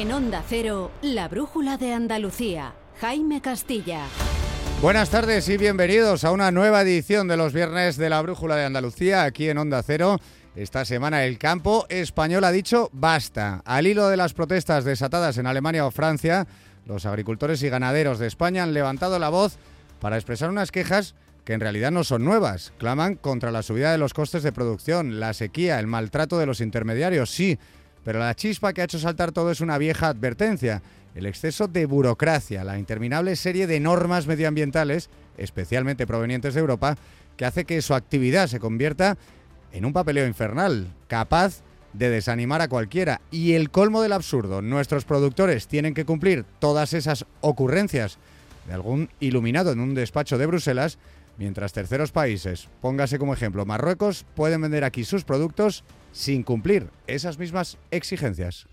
En Onda Cero, la brújula de Andalucía. Jaime Castilla. Buenas tardes y bienvenidos a una nueva edición de los viernes de la Brújula de Andalucía aquí en Onda Cero. Esta semana el campo español ha dicho basta. Al hilo de las protestas desatadas en Alemania o Francia, los agricultores y ganaderos de España han levantado la voz para expresar unas quejas que en realidad no son nuevas. Claman contra la subida de los costes de producción, la sequía, el maltrato de los intermediarios, sí, pero la chispa que ha hecho saltar todo es una vieja advertencia el exceso de burocracia, la interminable serie de normas medioambientales, especialmente provenientes de Europa, que hace que su actividad se convierta en un papeleo infernal, capaz de desanimar a cualquiera. Y el colmo del absurdo, nuestros productores tienen que cumplir todas esas ocurrencias de algún iluminado en un despacho de Bruselas, mientras terceros países, póngase como ejemplo Marruecos, pueden vender aquí sus productos sin cumplir esas mismas exigencias.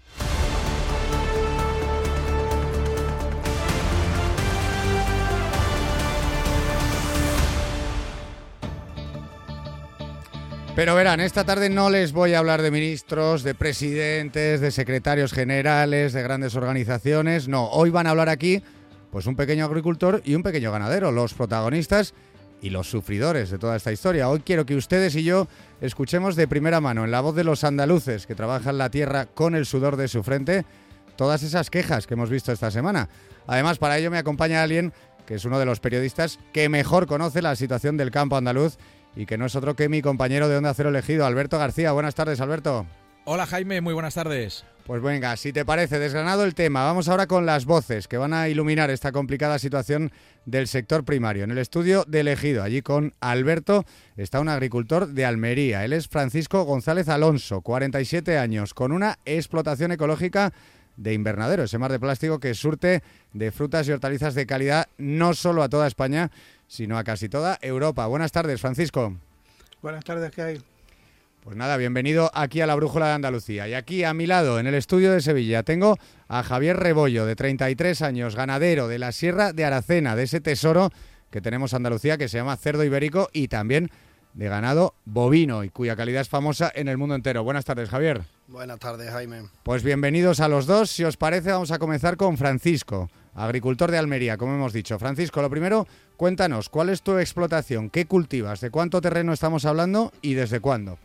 Pero verán, esta tarde no les voy a hablar de ministros, de presidentes, de secretarios generales, de grandes organizaciones. No, hoy van a hablar aquí pues un pequeño agricultor y un pequeño ganadero, los protagonistas y los sufridores de toda esta historia. Hoy quiero que ustedes y yo escuchemos de primera mano, en la voz de los andaluces que trabajan la tierra con el sudor de su frente, todas esas quejas que hemos visto esta semana. Además, para ello me acompaña alguien que es uno de los periodistas que mejor conoce la situación del campo andaluz y que no es otro que mi compañero de Onda Cero elegido, Alberto García. Buenas tardes, Alberto. Hola Jaime, muy buenas tardes. Pues venga, si te parece, desgranado el tema, vamos ahora con las voces que van a iluminar esta complicada situación del sector primario. En el estudio de elegido, allí con Alberto, está un agricultor de Almería. Él es Francisco González Alonso, 47 años, con una explotación ecológica de invernadero, ese mar de plástico que surte de frutas y hortalizas de calidad no solo a toda España, sino a casi toda Europa. Buenas tardes, Francisco. Buenas tardes, ¿qué hay? Pues nada, bienvenido aquí a la Brújula de Andalucía. Y aquí a mi lado, en el estudio de Sevilla, tengo a Javier Rebollo, de 33 años, ganadero de la Sierra de Aracena, de ese tesoro que tenemos en Andalucía que se llama cerdo ibérico y también de ganado bovino y cuya calidad es famosa en el mundo entero. Buenas tardes, Javier. Buenas tardes, Jaime. Pues bienvenidos a los dos. Si os parece, vamos a comenzar con Francisco agricultor de Almería, como hemos dicho. Francisco, lo primero, cuéntanos, ¿cuál es tu explotación? ¿Qué cultivas? ¿De cuánto terreno estamos hablando y desde cuándo?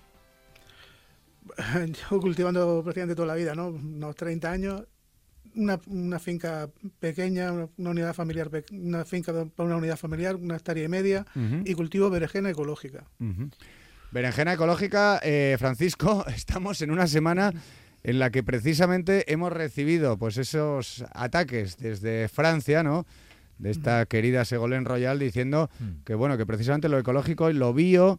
Yo cultivando prácticamente toda la vida, ¿no? Unos 30 años, una, finca pequeña, una unidad familiar, una finca para una unidad familiar, una hectárea y media, y cultivo berenjena ecológica. Berenjena ecológica, eh, Francisco, estamos en una semana en la que precisamente hemos recibido pues esos ataques desde Francia, ¿no? De esta querida Segolén Royal diciendo mm. que bueno, que precisamente lo ecológico y lo bio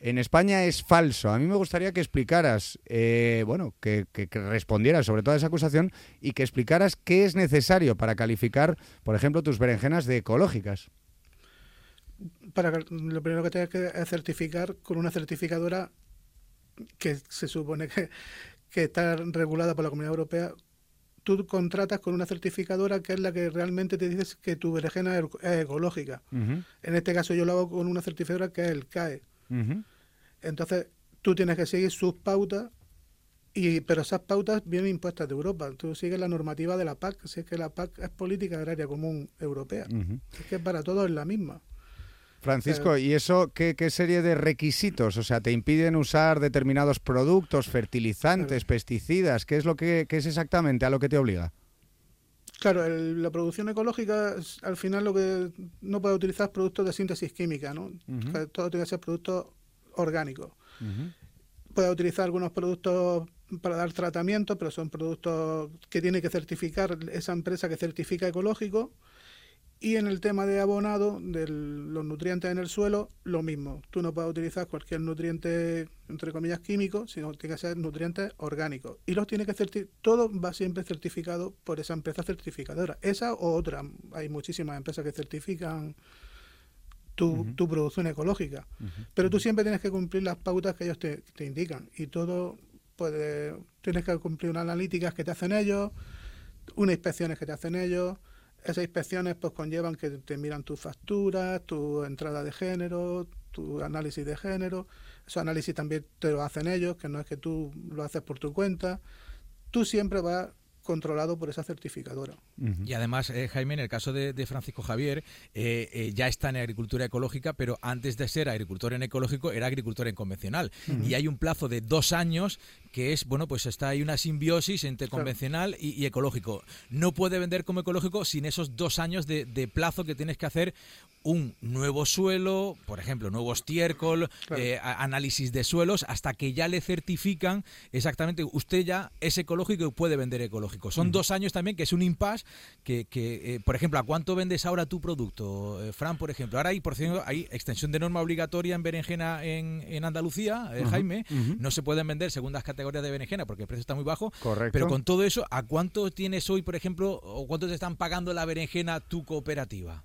en España es falso. A mí me gustaría que explicaras, eh, bueno, que, respondieras sobre toda esa acusación y que explicaras qué es necesario para calificar, por ejemplo, tus berenjenas de ecológicas. Para lo primero que tienes que certificar con una certificadora que se supone que, que está regulada por la Comunidad Europea, tú contratas con una certificadora que es la que realmente te dice que tu berenjena es ecológica. En este caso yo lo hago con una certificadora que es el CAE. Entonces tú tienes que seguir sus pautas, y, pero esas pautas vienen impuestas de Europa. Tú sigues la normativa de la PAC, si es que la PAC es política agraria común europea. Es que para todos es la misma. Francisco, ¿y eso qué, serie de requisitos? O sea, ¿te impiden usar determinados productos, fertilizantes, pesticidas? ¿Qué es lo que es exactamente a lo que te obliga? Claro, la producción ecológica al final lo que no puede utilizar productos de síntesis química, ¿no? Todo tiene que ser productos orgánicos. Puede utilizar algunos productos para dar tratamiento, pero son productos que tiene que certificar esa empresa que certifica ecológico y en el tema de abonado, de los nutrientes en el suelo, lo mismo. Tú no puedes utilizar cualquier nutriente, entre comillas, químico, sino tiene que ser nutrientes orgánicos. Y los tiene que certificar, todo va siempre certificado por esa empresa certificadora. Esa o otra. Hay muchísimas empresas que certifican tu, producción ecológica. Pero tú siempre tienes que cumplir las pautas que ellos te, te indican. Y todo puede, tienes que cumplir unas analíticas que te hacen ellos, unas inspecciones que te hacen ellos esas inspecciones pues conllevan que te miran tus facturas, tu entrada de género, tu análisis de género. Esos análisis también te lo hacen ellos, que no es que tú lo haces por tu cuenta. Tú siempre vas controlado por esa certificadora. Y además, eh, Jaime, en el caso de, Francisco Javier, eh, eh, ya está en agricultura ecológica, pero antes de ser agricultor en ecológico era agricultor en convencional. Y hay un plazo de dos años que es, bueno, pues está ahí una simbiosis entre convencional y, ecológico. No puede vender como ecológico sin esos dos años de, de plazo que tienes que hacer un nuevo suelo, por ejemplo, nuevo estiércol, eh, análisis de suelos, hasta que ya le certifican exactamente, usted ya es ecológico y puede vender ecológico. Son dos años también, que es un impasse, que, que eh, por ejemplo, ¿a cuánto vendes ahora tu producto, eh, Fran, por ejemplo? Ahora hay, por hay extensión de norma obligatoria en berenjena en, en Andalucía, Jaime, no se pueden vender segundas categorías de berenjena porque el precio está muy bajo, Correcto. pero con todo eso, ¿a cuánto tienes hoy, por ejemplo, o cuánto te están pagando la berenjena tu cooperativa?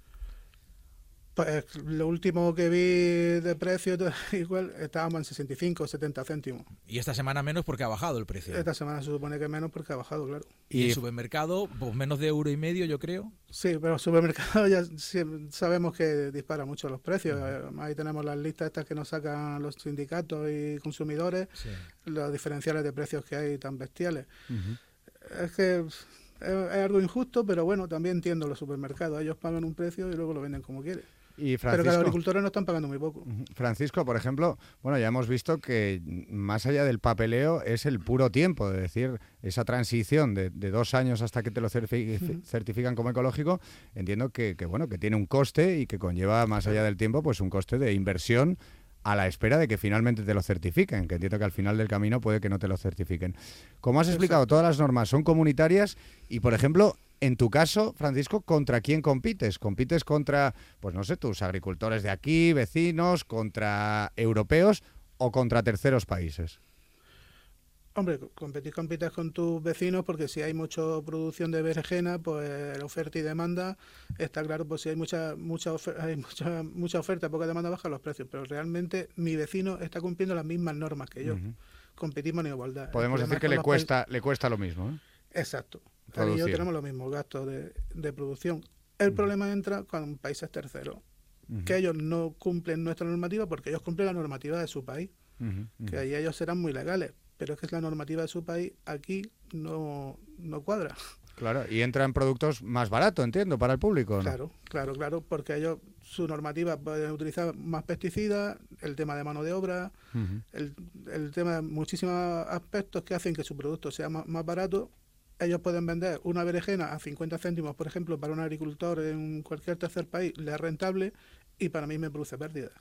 Pues lo último que vi de precio, igual estábamos en 65 o 70 céntimos. Y esta semana menos porque ha bajado el precio. Esta semana se supone que menos porque ha bajado, claro. ¿Y, el supermercado? Pues menos de euro y medio, yo creo. Sí, pero el supermercado ya sabemos que dispara mucho los precios. Ahí tenemos las listas estas que nos sacan los sindicatos y consumidores, los diferenciales de precios que hay tan bestiales. Es que es, algo injusto, pero bueno, también entiendo los supermercados. Ellos pagan un precio y luego lo venden como quieren. Pero que los agricultores no están pagando muy poco. Francisco, por ejemplo, bueno, ya hemos visto que más allá del papeleo es el puro tiempo, es decir, esa transición de, dos años hasta que te lo certifican como ecológico, entiendo que, que, bueno, que tiene un coste y que conlleva más allá del tiempo, pues un coste de inversión a la espera de que finalmente te lo certifiquen, que entiendo que al final del camino puede que no te lo certifiquen. Como has explicado, todas las normas son comunitarias y, por ejemplo, en tu caso, Francisco, ¿contra quién compites? ¿Compites contra, pues no sé, tus agricultores de aquí, vecinos, contra europeos o contra terceros países? Hombre, competir compites con tus vecinos porque si hay mucha producción de berenjena, pues la oferta y demanda está claro, pues si hay mucha mucha hay mucha mucha oferta, poca demanda, bajan los precios, pero realmente mi vecino está cumpliendo las mismas normas que yo. Competimos en igualdad. Podemos decir que le cuesta le cuesta lo mismo, ¿eh? Exacto y yo tenemos los mismos gastos de, de producción. El problema entra con países terceros, que ellos no cumplen nuestra normativa porque ellos cumplen la normativa de su país, que ahí ellos serán muy legales, pero es que la normativa de su país aquí no, no cuadra. Claro, y entran productos más baratos, entiendo, para el público. Claro, claro, claro, porque ellos, su normativa pueden utilizar más pesticidas, el tema de mano de obra, el, el, tema de muchísimos aspectos que hacen que su producto sea más, más barato ellos pueden vender una berenjena a 50 céntimos, por ejemplo, para un agricultor en cualquier tercer país, le es rentable y para mí me produce pérdida.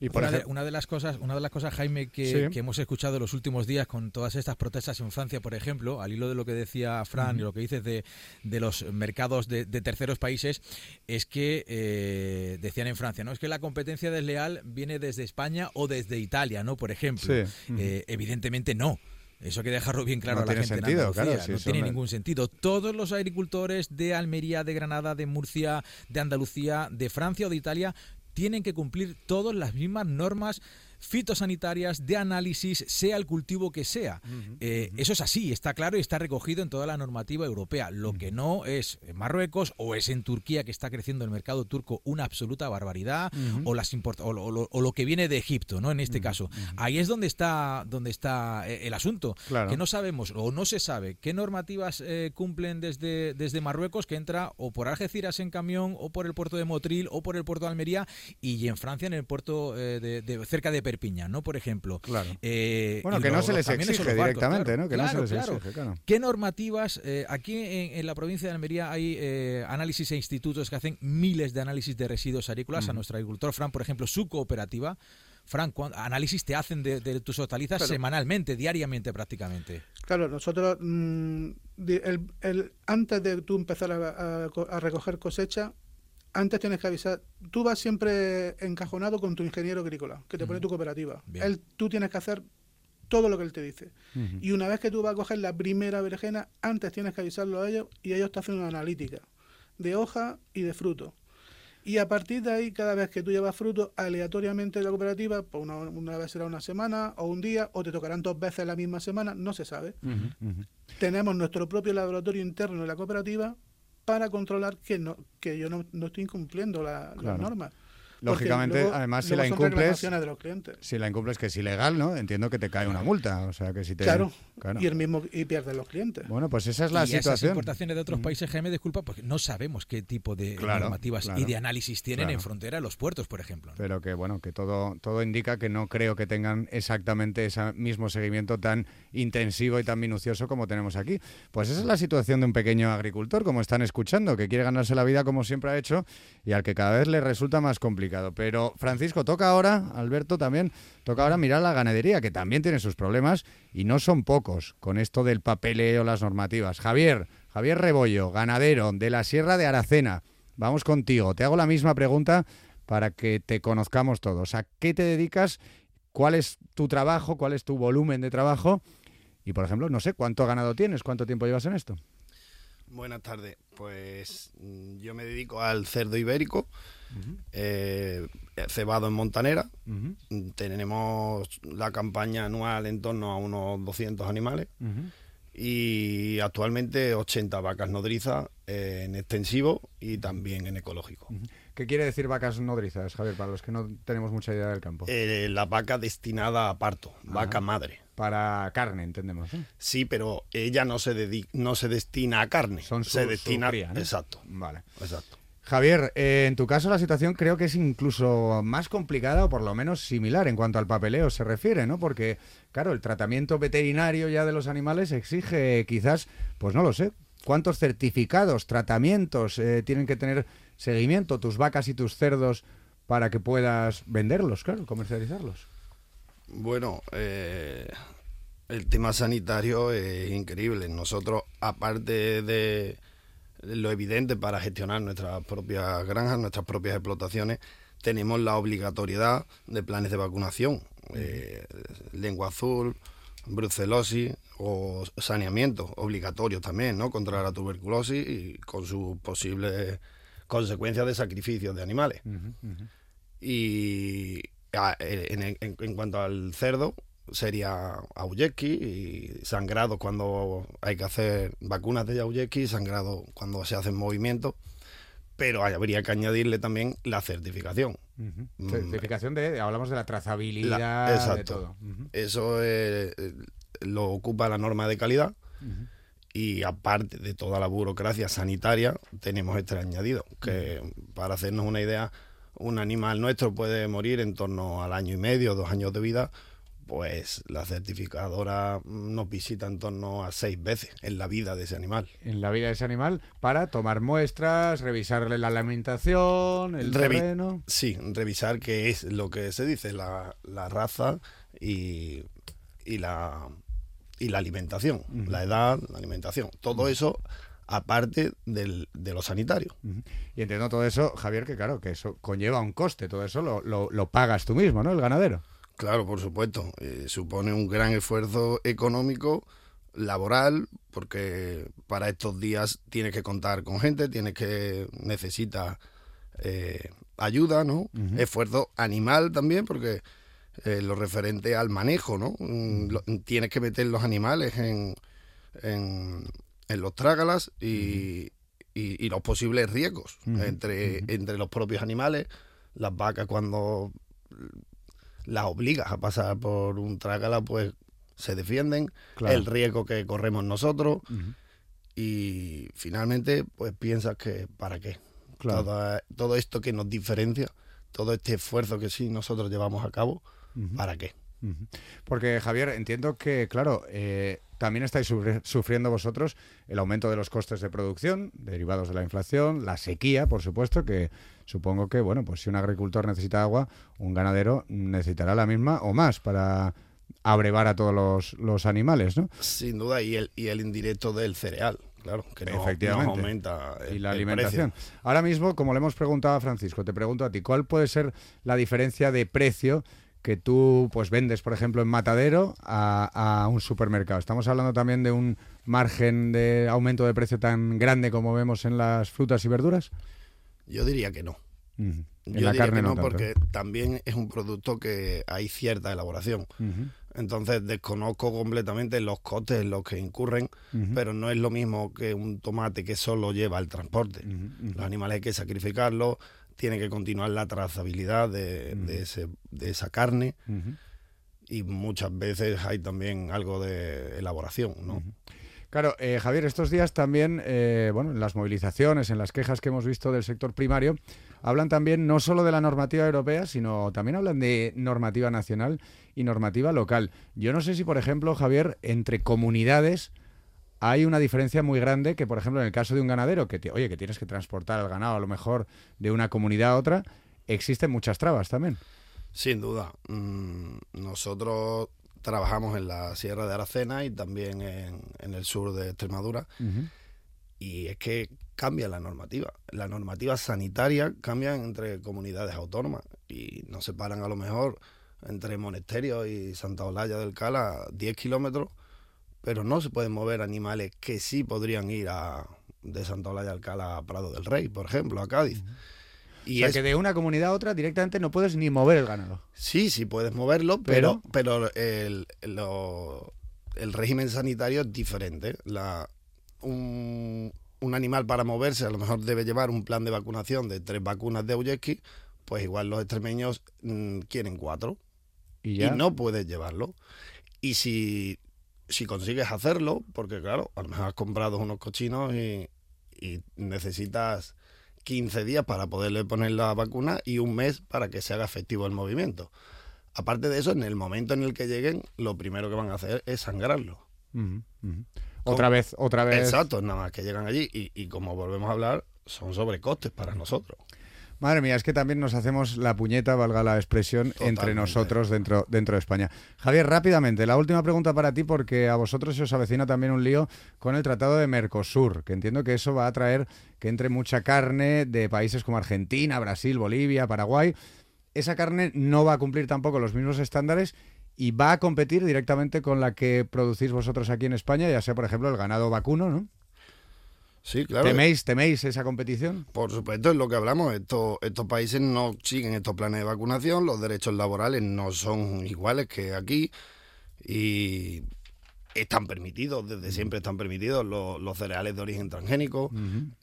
Y por una, de, una, de, las cosas, una de las cosas, Jaime, que, hemos escuchado en los últimos días con todas estas protestas en Francia, por ejemplo, al hilo de lo que decía Fran y lo que dices de, de los mercados de, terceros países, es que eh, decían en Francia, no es que la competencia desleal viene desde España o desde Italia, ¿no? Por ejemplo, eh, evidentemente no. Eso hay que dejarlo bien claro a la gente. Sentido, claro, no tiene ningún sentido. Todos los agricultores de Almería, de Granada, de Murcia, de Andalucía, de Francia o de Italia tienen que cumplir todas las mismas normas fitosanitarias de análisis, sea el cultivo que sea. Eh, eso es así, está claro y está recogido en toda la normativa europea. Lo que no es en Marruecos o es en Turquía, que está creciendo el mercado turco una absoluta barbaridad, o, las o, lo, que viene de Egipto, ¿no? En este caso. Ahí es donde está, donde está eh, el asunto. Que no sabemos o no se sabe qué normativas eh, cumplen desde, desde Marruecos, que entra o por Algeciras en camión, o por el puerto de Motril, o por el puerto de Almería, y en Francia en el puerto de, cerca de Perpiñán, ¿no? Por ejemplo. Claro. Eh, bueno, que no se les exige directamente, ¿no? Que no se les exige, claro. ¿Qué normativas? Eh, aquí en, la provincia de Almería hay eh, análisis e institutos que hacen miles de análisis de residuos agrícolas. A nuestro agricultor Fran, por ejemplo, su cooperativa. Fran, análisis te hacen de, tus hortalizas semanalmente, diariamente prácticamente? Claro, nosotros mm, el, antes de tú empezar a recoger cosecha, antes tienes que avisar. Tú vas siempre encajonado con tu ingeniero agrícola, que te pone tu cooperativa. Él, tú tienes que hacer todo lo que él te dice. Y una vez que tú vas a coger la primera berenjena, antes tienes que avisarlo a ellos y ellos te hacen una analítica de hoja y de fruto. Y a partir de ahí, cada vez que tú llevas fruto, aleatoriamente de la cooperativa, pues una, una, vez será una semana o un día, o te tocarán dos veces la misma semana, no se sabe. Tenemos nuestro propio laboratorio interno en la cooperativa para controlar que no que yo no, estoy incumpliendo la, las normas. Lógicamente, además, si la incumples. Si la incumples, que es ilegal, ¿no? Entiendo que te cae una multa. O sea, que si te. Claro. Y el mismo y pierden los clientes. Bueno, pues esa es la y situación. Esas importaciones de otros países, GM, disculpa, porque no sabemos qué tipo de normativas y de análisis tienen en frontera los puertos, por ejemplo. Pero que, bueno, que todo, todo indica que no creo que tengan exactamente ese mismo seguimiento tan intensivo y tan minucioso como tenemos aquí. Pues esa es la situación de un pequeño agricultor, como están escuchando, que quiere ganarse la vida como siempre ha hecho y al que cada vez le resulta más complicado. Pero Francisco, toca ahora, Alberto también, toca ahora mirar la ganadería, que también tiene sus problemas y no son pocos con esto del papeleo, las normativas. Javier, Javier Rebollo, ganadero de la Sierra de Aracena. Vamos contigo. Te hago la misma pregunta para que te conozcamos todos. ¿A qué te dedicas? ¿Cuál es tu trabajo? ¿Cuál es tu volumen de trabajo? Y, por ejemplo, no sé, ¿cuánto ganado tienes? ¿Cuánto tiempo llevas en esto? Buenas tardes. Pues mm, yo me dedico al cerdo ibérico, eh, cebado en Montanera. Tenemos la campaña anual en torno a unos 200 animales. Y actualmente 80 vacas nodrizas en extensivo y también en ecológico. ¿Qué quiere decir vacas nodrizas, Javier, para los que no tenemos mucha idea del campo? Eh, la vaca destinada a parto, vaca madre. Para carne, entendemos. Sí, pero ella no se, no se destina a carne. Son se destina. Exacto. Vale. Exacto. Javier, eh, en tu caso la situación creo que es incluso más complicada o por lo menos similar en cuanto al papeleo se refiere, ¿no? Porque, claro, el tratamiento veterinario ya de los animales exige quizás, pues no lo sé, cuántos certificados, tratamientos eh, tienen que tener seguimiento tus vacas y tus cerdos para que puedas venderlos, claro, comercializarlos? Bueno, eh, el tema sanitario es increíble. Nosotros, aparte de lo evidente para gestionar nuestras propias granjas, nuestras propias explotaciones, tenemos la obligatoriedad de planes de vacunación, eh, lengua azul, brucelosis o saneamiento obligatorio también, ¿no? Contra la tuberculosis y con sus posibles consecuencias de sacrificios de animales. Y en, cuanto al cerdo, sería Auyeki y sangrado cuando hay que hacer vacunas de Auyeki, sangrado cuando se hacen movimientos, pero habría que añadirle también la certificación. Mm. Certificación de, hablamos de la trazabilidad, exacto. Eso eh, lo ocupa la norma de calidad y aparte de toda la burocracia sanitaria, tenemos este añadido, que para hacernos una idea, un animal nuestro puede morir en torno al año y medio, dos años de vida, pues la certificadora nos visita en torno a seis veces en la vida de ese animal. En la vida de ese animal para tomar muestras, revisarle la alimentación, el terreno. Sí, revisar qué es lo que se dice, la, raza y, y la y la alimentación, la edad, la alimentación. Todo eso aparte del, de lo sanitario. Y entiendo todo eso, Javier, que claro, que eso conlleva un coste, todo eso lo, lo, pagas tú mismo, ¿no? El ganadero. Claro, por supuesto. Eh, supone un gran esfuerzo económico, laboral, porque para estos días tienes que contar con gente, tienes que necesitas eh, ayuda, ¿no? Esfuerzo animal también, porque eh, lo referente al manejo, ¿no? Mm, tienes que meter los animales en, en, los trágalas y, y, los posibles riesgos entre, entre los propios animales. Las vacas cuando las obligas a pasar por un trágala, pues se defienden. El riesgo que corremos nosotros. Y finalmente, pues piensas que ¿para qué? Todo, todo esto que nos diferencia, todo este esfuerzo que sí nosotros llevamos a cabo, ¿Para qué? Porque Javier, entiendo que, claro, eh, también estáis sufriendo vosotros el aumento de los costes de producción derivados de la inflación, la sequía, por supuesto, que supongo que, bueno, pues si un agricultor necesita agua, un ganadero necesitará la misma o más para abrevar a todos los, animales, ¿no? Sin duda, y el, y el indirecto del cereal claro, que no, Efectivamente. aumenta y la alimentación. Ahora mismo, como le hemos preguntado a Francisco, te pregunto a ti, ¿cuál puede ser la diferencia de precio que tú pues vendes, por ejemplo, en matadero a, un supermercado. Estamos hablando también de un margen de aumento de precio tan grande como vemos en las frutas y verduras. Yo diría que no. Yo la diría que no, porque también es un producto que hay cierta elaboración. Entonces desconozco completamente los costes en los que incurren, pero no es lo mismo que un tomate que solo lleva el transporte. Los animales hay que sacrificarlos, tiene que continuar la trazabilidad de, de, esa carne y muchas veces hay también algo de elaboración, ¿no? Claro, eh, Javier, estos días también, eh, bueno, en las movilizaciones, en las quejas que hemos visto del sector primario, hablan también no solo de la normativa europea, sino también hablan de normativa nacional y normativa local. Yo no sé si, por ejemplo, Javier, entre comunidades hay una diferencia muy grande que, por ejemplo, en el caso de un ganadero, que, oye, que tienes que transportar el ganado a lo mejor de una comunidad a otra, existen muchas trabas también. Sin duda. Mm, nosotros trabajamos en la Sierra de Aracena y también en, el sur de Extremadura. Y es que cambia la normativa. La normativa sanitaria cambia entre comunidades autónomas y nos separan a lo mejor entre Monesterio y Santa Olalla del Cala 10 kilómetros, pero no se pueden mover animales que sí podrían ir a, de Santa Olalla del Cala a Prado del Rey, por ejemplo, a Cádiz. Y o sea, que de una comunidad a otra directamente no puedes ni mover el ganado. Sí, sí puedes moverlo, pero, pero, el, el, régimen sanitario es diferente. La, un, un, animal para moverse a lo mejor debe llevar un plan de vacunación de tres vacunas de Uyeski, pues igual los extremeños mm, quieren cuatro ¿Y, ya? y no puedes llevarlo. Y si, si consigues hacerlo, porque claro, a lo mejor has comprado unos cochinos y, y necesitas 15 días para poderle poner la vacuna y un mes para que se haga efectivo el movimiento. Aparte de eso, en el momento en el que lleguen, lo primero que van a hacer es sangrarlo. Otra vez, otra vez. Exacto, nada más que llegan allí y, y como volvemos a hablar, son sobrecostes para nosotros. Madre mía, es que también nos hacemos la puñeta, valga la expresión, entre nosotros dentro, dentro de España. Javier, rápidamente, la última pregunta para ti, porque a vosotros se os avecina también un lío con el Tratado de Mercosur, que entiendo que eso va a traer que entre mucha carne de países como Argentina, Brasil, Bolivia, Paraguay. Esa carne no va a cumplir tampoco los mismos estándares y va a competir directamente con la que producís vosotros aquí en España, ya sea, por ejemplo, el ganado vacuno, ¿no? Sí, claro. ¿Teméis, ¿Teméis esa competición? Por supuesto, es lo que hablamos. Estos, estos países no siguen estos planes de vacunación, los derechos laborales no son iguales que aquí y están permitidos, desde siempre están permitidos los, cereales de origen transgénico.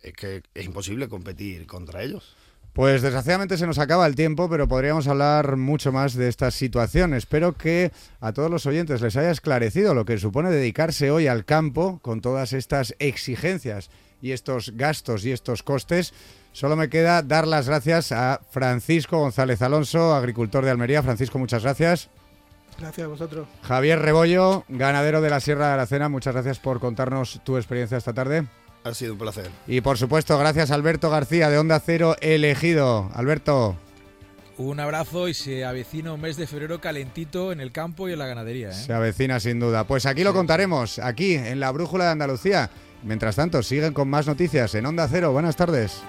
Es que es imposible competir contra ellos. Pues desgraciadamente se nos acaba el tiempo, pero podríamos hablar mucho más de esta situación. Espero que a todos los oyentes les haya esclarecido lo que supone dedicarse hoy al campo con todas estas exigencias y estos gastos y estos costes. Solo me queda dar las gracias a Francisco González Alonso, agricultor de Almería. Francisco, muchas gracias. Gracias a vosotros. Javier Rebollo, ganadero de la Sierra de Aracena, muchas gracias por contarnos tu experiencia esta tarde. Ha sido un placer. Y por supuesto, gracias a Alberto García de Onda Cero Elegido. Alberto. Un abrazo y se avecina un mes de febrero calentito en el campo y en la ganadería. ¿eh? Se avecina sin duda. Pues aquí lo contaremos, aquí en la Brújula de Andalucía. Mientras tanto, siguen con más noticias en Onda Cero. Buenas tardes.